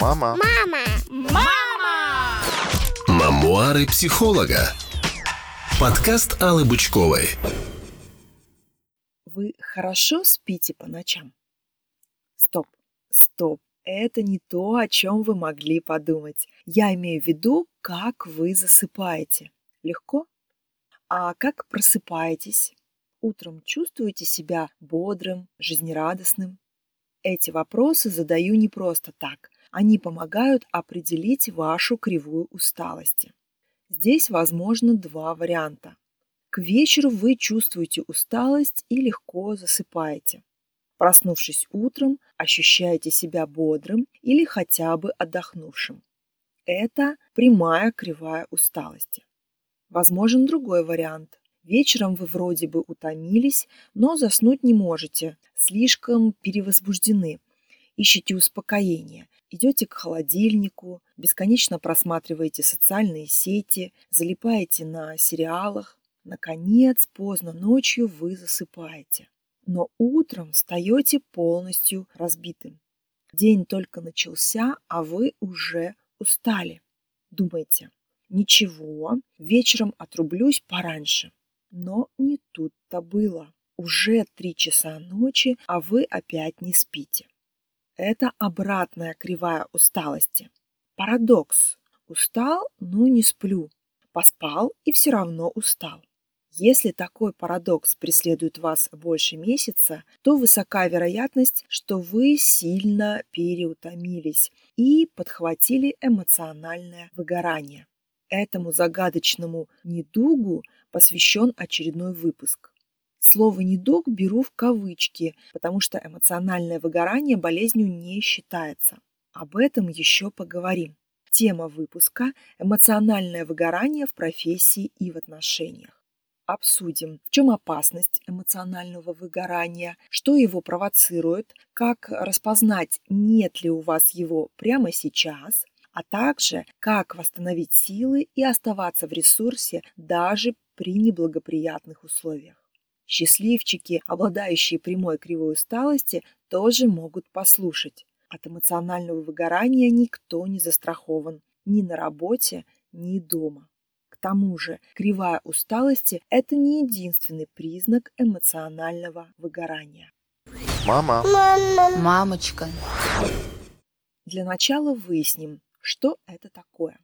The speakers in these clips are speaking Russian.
Мама. Мама. Мама! Мемуары психолога. Подкаст Аллы Бычковой. Вы хорошо спите по ночам? Стоп, стоп. Это не то, о чем вы могли подумать. Я имею в виду, как вы засыпаете. Легко? А как просыпаетесь? Утром чувствуете себя бодрым, жизнерадостным? Эти вопросы задаю не просто так. Они помогают определить вашу кривую усталости. Здесь возможно два варианта. К вечеру вы чувствуете усталость и легко засыпаете. Проснувшись утром, ощущаете себя бодрым или хотя бы отдохнувшим. Это прямая кривая усталости. Возможен другой вариант. Вечером вы вроде бы утомились, но заснуть не можете, слишком перевозбуждены, ищете успокоения, идете к холодильнику, бесконечно просматриваете социальные сети, залипаете на сериалах. Наконец, поздно ночью вы засыпаете. Но утром встаете полностью разбитым. День только начался, а вы уже устали. Думаете, ничего, вечером отрублюсь пораньше. Но не тут-то было. Уже три часа ночи, а вы опять не спите. Это обратная кривая усталости. Парадокс. Устал, но не сплю. Поспал и все равно устал. Если такой парадокс преследует вас больше месяца, то высока вероятность, что вы сильно переутомились и подхватили эмоциональное выгорание. Этому загадочному недугу посвящен очередной выпуск. Слово «недуг» беру в кавычки, потому что эмоциональное выгорание болезнью не считается. Об этом еще поговорим. Тема выпуска – эмоциональное выгорание в профессии и в отношениях. Обсудим, в чем опасность эмоционального выгорания, что его провоцирует, как распознать, нет ли у вас его прямо сейчас, а также как восстановить силы и оставаться в ресурсе даже при неблагоприятных условиях. Счастливчики, обладающие прямой кривой усталости, тоже могут послушать. От эмоционального выгорания никто не застрахован ни на работе, ни дома. К тому же кривая усталости – это не единственный признак эмоционального выгорания. Мама. Мама. Мамочка! Для начала выясним, что это такое.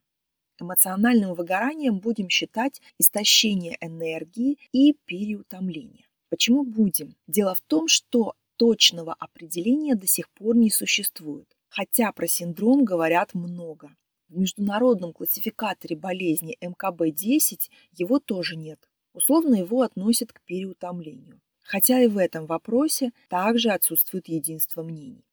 Эмоциональным выгоранием будем считать истощение энергии и переутомление. Почему будем? Дело в том, что точного определения до сих пор не существует, хотя про синдром говорят много. В международном классификаторе болезни МКБ-10 его тоже нет. Условно его относят к переутомлению. Хотя и в этом вопросе также отсутствует единство мнений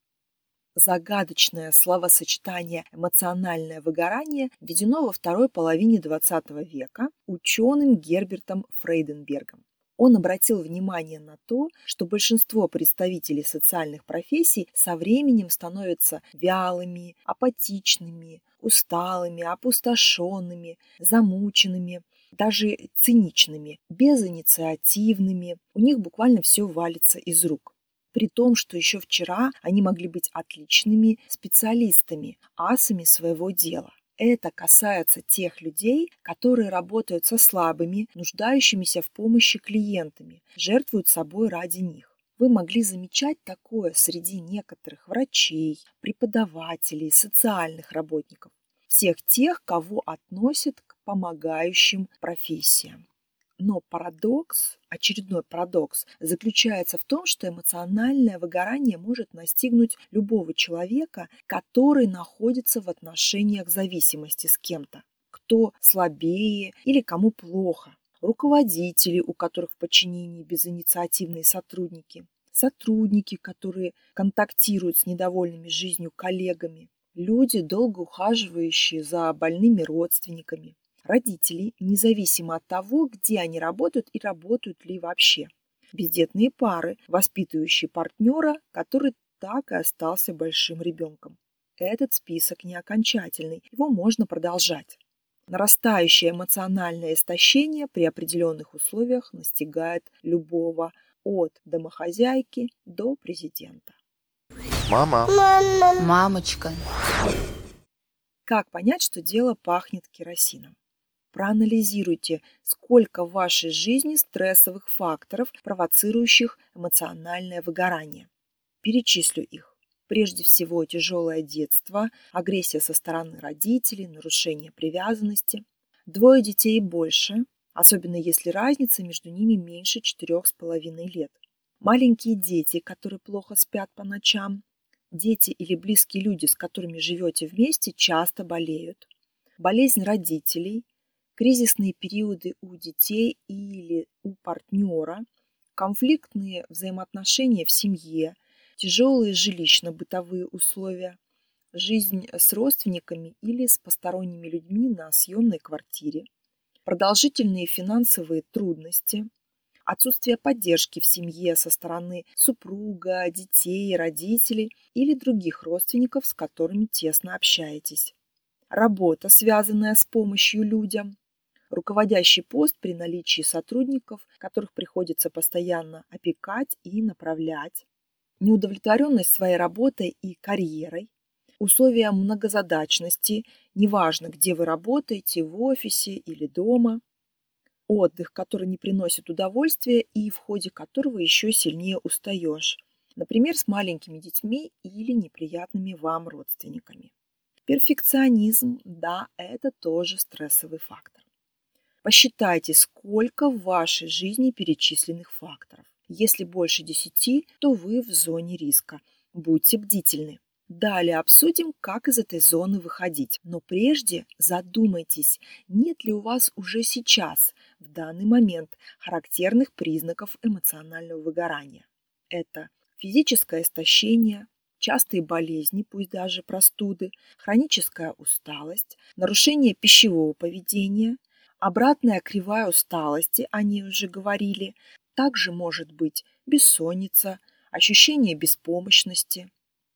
загадочное словосочетание «эмоциональное выгорание» введено во второй половине XX века ученым Гербертом Фрейденбергом. Он обратил внимание на то, что большинство представителей социальных профессий со временем становятся вялыми, апатичными, усталыми, опустошенными, замученными, даже циничными, безинициативными. У них буквально все валится из рук при том, что еще вчера они могли быть отличными специалистами, асами своего дела. Это касается тех людей, которые работают со слабыми, нуждающимися в помощи клиентами, жертвуют собой ради них. Вы могли замечать такое среди некоторых врачей, преподавателей, социальных работников, всех тех, кого относят к помогающим профессиям. Но парадокс, очередной парадокс, заключается в том, что эмоциональное выгорание может настигнуть любого человека, который находится в отношениях зависимости с кем-то. Кто слабее или кому плохо. Руководители, у которых в подчинении безинициативные сотрудники. Сотрудники, которые контактируют с недовольными жизнью коллегами. Люди, долго ухаживающие за больными родственниками родителей, независимо от того, где они работают и работают ли вообще. Бездетные пары, воспитывающие партнера, который так и остался большим ребенком. Этот список не окончательный, его можно продолжать. Нарастающее эмоциональное истощение при определенных условиях настигает любого, от домохозяйки до президента. Мама. Мама. Мамочка! Как понять, что дело пахнет керосином? Проанализируйте, сколько в вашей жизни стрессовых факторов, провоцирующих эмоциональное выгорание. Перечислю их. Прежде всего, тяжелое детство, агрессия со стороны родителей, нарушение привязанности. Двое детей и больше, особенно если разница между ними меньше четырех с половиной лет. Маленькие дети, которые плохо спят по ночам. Дети или близкие люди, с которыми живете вместе, часто болеют. Болезнь родителей, кризисные периоды у детей или у партнера, конфликтные взаимоотношения в семье, тяжелые жилищно-бытовые условия, жизнь с родственниками или с посторонними людьми на съемной квартире, продолжительные финансовые трудности, отсутствие поддержки в семье со стороны супруга, детей, родителей или других родственников, с которыми тесно общаетесь. Работа, связанная с помощью людям, руководящий пост при наличии сотрудников, которых приходится постоянно опекать и направлять, неудовлетворенность своей работой и карьерой, условия многозадачности, неважно, где вы работаете, в офисе или дома, отдых, который не приносит удовольствия и в ходе которого еще сильнее устаешь, например, с маленькими детьми или неприятными вам родственниками. Перфекционизм, да, это тоже стрессовый фактор. Посчитайте, сколько в вашей жизни перечисленных факторов. Если больше 10, то вы в зоне риска. Будьте бдительны. Далее обсудим, как из этой зоны выходить. Но прежде задумайтесь, нет ли у вас уже сейчас, в данный момент, характерных признаков эмоционального выгорания. Это физическое истощение, частые болезни, пусть даже простуды, хроническая усталость, нарушение пищевого поведения, Обратная кривая усталости, о ней уже говорили, также может быть бессонница, ощущение беспомощности.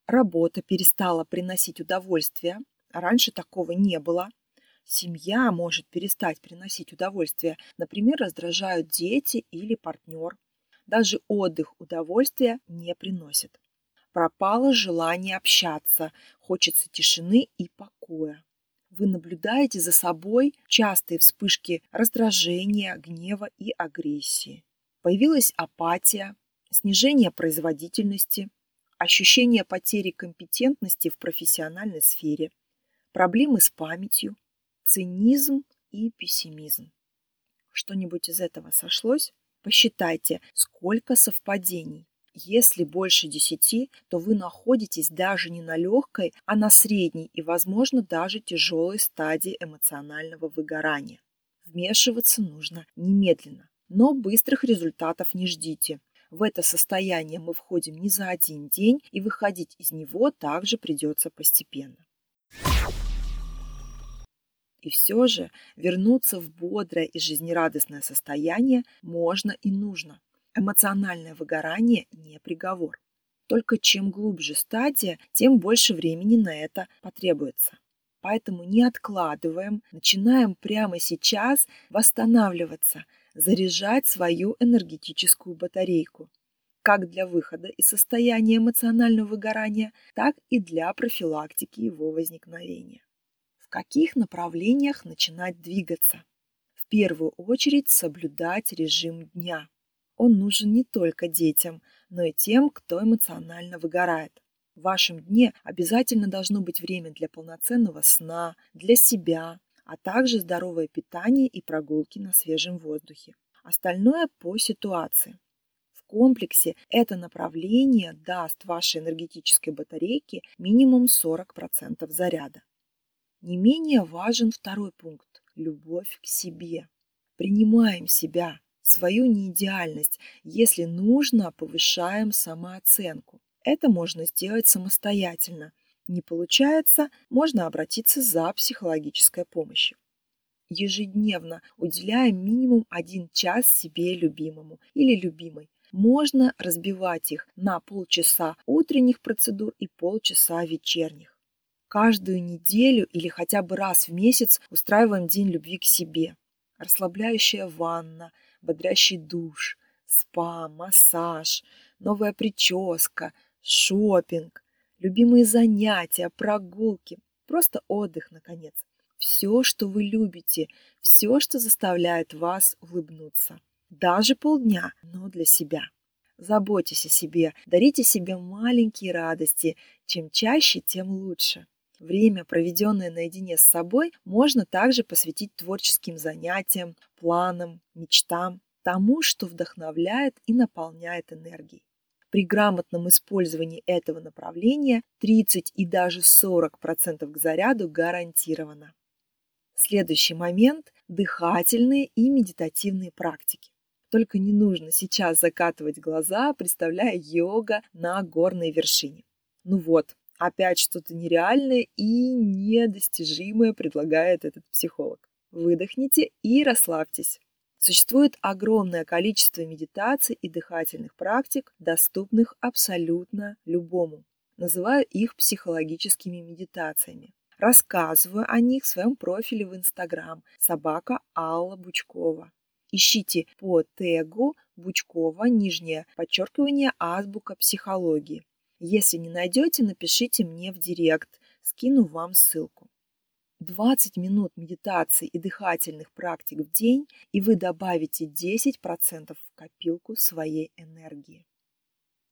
Работа перестала приносить удовольствие, раньше такого не было. Семья может перестать приносить удовольствие, например, раздражают дети или партнер. Даже отдых удовольствия не приносит. Пропало желание общаться, хочется тишины и покоя вы наблюдаете за собой частые вспышки раздражения, гнева и агрессии. Появилась апатия, снижение производительности, ощущение потери компетентности в профессиональной сфере, проблемы с памятью, цинизм и пессимизм. Что-нибудь из этого сошлось? Посчитайте, сколько совпадений если больше 10, то вы находитесь даже не на легкой, а на средней и, возможно, даже тяжелой стадии эмоционального выгорания. Вмешиваться нужно немедленно, но быстрых результатов не ждите. В это состояние мы входим не за один день, и выходить из него также придется постепенно. И все же вернуться в бодрое и жизнерадостное состояние можно и нужно. Эмоциональное выгорание не приговор. Только чем глубже стадия, тем больше времени на это потребуется. Поэтому не откладываем, начинаем прямо сейчас восстанавливаться, заряжать свою энергетическую батарейку. Как для выхода из состояния эмоционального выгорания, так и для профилактики его возникновения. В каких направлениях начинать двигаться? В первую очередь соблюдать режим дня. Он нужен не только детям, но и тем, кто эмоционально выгорает. В вашем дне обязательно должно быть время для полноценного сна, для себя, а также здоровое питание и прогулки на свежем воздухе. Остальное по ситуации. В комплексе это направление даст вашей энергетической батарейке минимум 40% заряда. Не менее важен второй пункт – любовь к себе. Принимаем себя, свою неидеальность. Если нужно, повышаем самооценку. Это можно сделать самостоятельно. Не получается, можно обратиться за психологической помощью. Ежедневно уделяем минимум один час себе любимому или любимой. Можно разбивать их на полчаса утренних процедур и полчаса вечерних. Каждую неделю или хотя бы раз в месяц устраиваем день любви к себе. Расслабляющая ванна, бодрящий душ, спа, массаж, новая прическа, шопинг, любимые занятия, прогулки. Просто отдых, наконец. Все, что вы любите, все, что заставляет вас улыбнуться. Даже полдня, но для себя. Заботьтесь о себе, дарите себе маленькие радости. Чем чаще, тем лучше. Время, проведенное наедине с собой, можно также посвятить творческим занятиям, планам, мечтам, тому, что вдохновляет и наполняет энергией. При грамотном использовании этого направления 30 и даже 40% к заряду гарантировано. Следующий момент – дыхательные и медитативные практики. Только не нужно сейчас закатывать глаза, представляя йога на горной вершине. Ну вот, опять что-то нереальное и недостижимое предлагает этот психолог. Выдохните и расслабьтесь. Существует огромное количество медитаций и дыхательных практик, доступных абсолютно любому. Называю их психологическими медитациями. Рассказываю о них в своем профиле в Инстаграм собака Алла Бучкова. Ищите по тегу Бучкова, нижнее подчеркивание, азбука психологии. Если не найдете, напишите мне в директ, скину вам ссылку. 20 минут медитации и дыхательных практик в день, и вы добавите 10% в копилку своей энергии.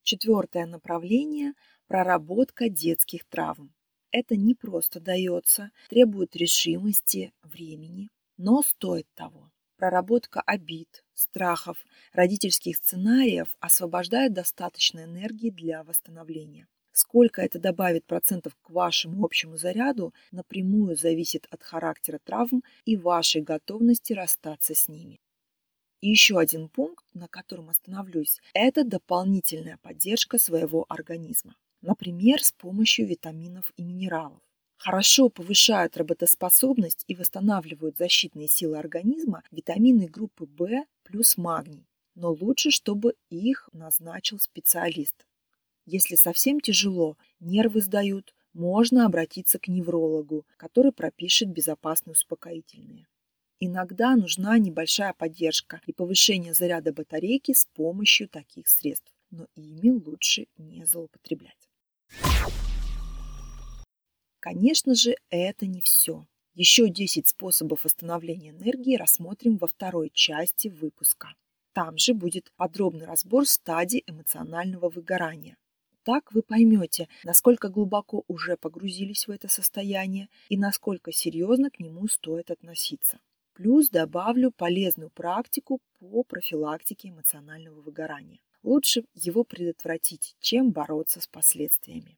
Четвертое направление – проработка детских травм. Это не просто дается, требует решимости, времени, но стоит того. Проработка обид, страхов, родительских сценариев освобождает достаточно энергии для восстановления. Сколько это добавит процентов к вашему общему заряду, напрямую зависит от характера травм и вашей готовности расстаться с ними. И еще один пункт, на котором остановлюсь, это дополнительная поддержка своего организма. Например, с помощью витаминов и минералов хорошо повышают работоспособность и восстанавливают защитные силы организма витамины группы В плюс магний. Но лучше, чтобы их назначил специалист. Если совсем тяжело, нервы сдают, можно обратиться к неврологу, который пропишет безопасные успокоительные. Иногда нужна небольшая поддержка и повышение заряда батарейки с помощью таких средств, но ими лучше не злоупотреблять. Конечно же, это не все. Еще 10 способов восстановления энергии рассмотрим во второй части выпуска. Там же будет подробный разбор стадий эмоционального выгорания. Так вы поймете, насколько глубоко уже погрузились в это состояние и насколько серьезно к нему стоит относиться. Плюс добавлю полезную практику по профилактике эмоционального выгорания. Лучше его предотвратить, чем бороться с последствиями.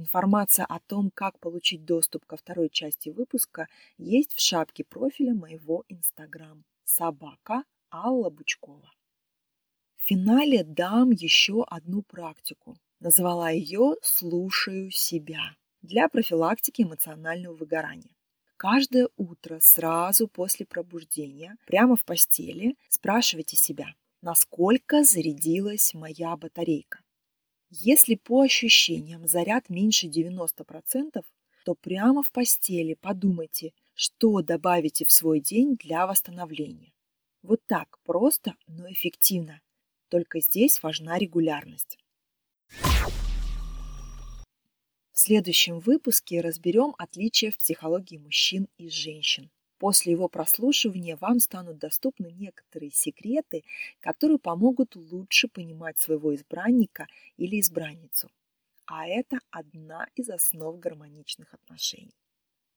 Информация о том, как получить доступ ко второй части выпуска, есть в шапке профиля моего Инстаграм. Собака Алла Бучкова. В финале дам еще одну практику. Назвала ее «Слушаю себя» для профилактики эмоционального выгорания. Каждое утро сразу после пробуждения, прямо в постели, спрашивайте себя, насколько зарядилась моя батарейка. Если по ощущениям заряд меньше 90%, то прямо в постели подумайте, что добавите в свой день для восстановления. Вот так просто, но эффективно. Только здесь важна регулярность. В следующем выпуске разберем отличия в психологии мужчин и женщин. После его прослушивания вам станут доступны некоторые секреты, которые помогут лучше понимать своего избранника или избранницу. А это одна из основ гармоничных отношений.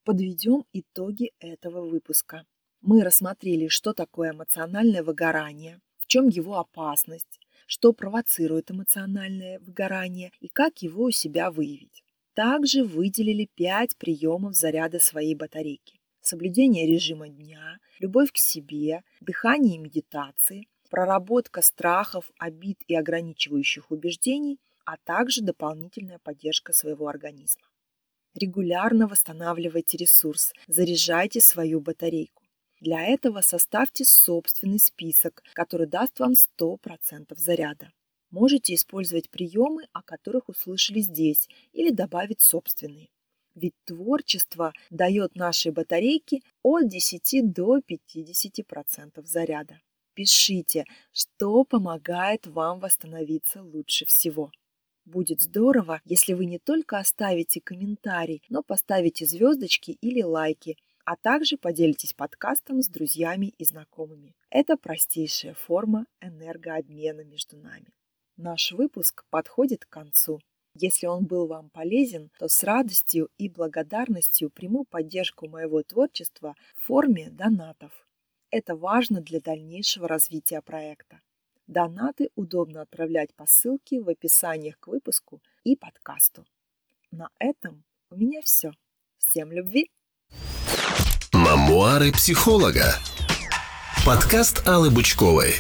Подведем итоги этого выпуска. Мы рассмотрели, что такое эмоциональное выгорание, в чем его опасность, что провоцирует эмоциональное выгорание и как его у себя выявить. Также выделили 5 приемов заряда своей батарейки соблюдение режима дня, любовь к себе, дыхание и медитации, проработка страхов, обид и ограничивающих убеждений, а также дополнительная поддержка своего организма. Регулярно восстанавливайте ресурс, заряжайте свою батарейку. Для этого составьте собственный список, который даст вам 100% заряда. Можете использовать приемы, о которых услышали здесь, или добавить собственные. Ведь творчество дает нашей батарейке от 10 до 50% заряда. Пишите, что помогает вам восстановиться лучше всего. Будет здорово, если вы не только оставите комментарий, но поставите звездочки или лайки, а также поделитесь подкастом с друзьями и знакомыми. Это простейшая форма энергообмена между нами. Наш выпуск подходит к концу. Если он был вам полезен, то с радостью и благодарностью приму поддержку моего творчества в форме донатов. Это важно для дальнейшего развития проекта. Донаты удобно отправлять по ссылке в описаниях к выпуску и подкасту. На этом у меня все. Всем любви! Мемуары психолога. Подкаст Аллы Бучковой.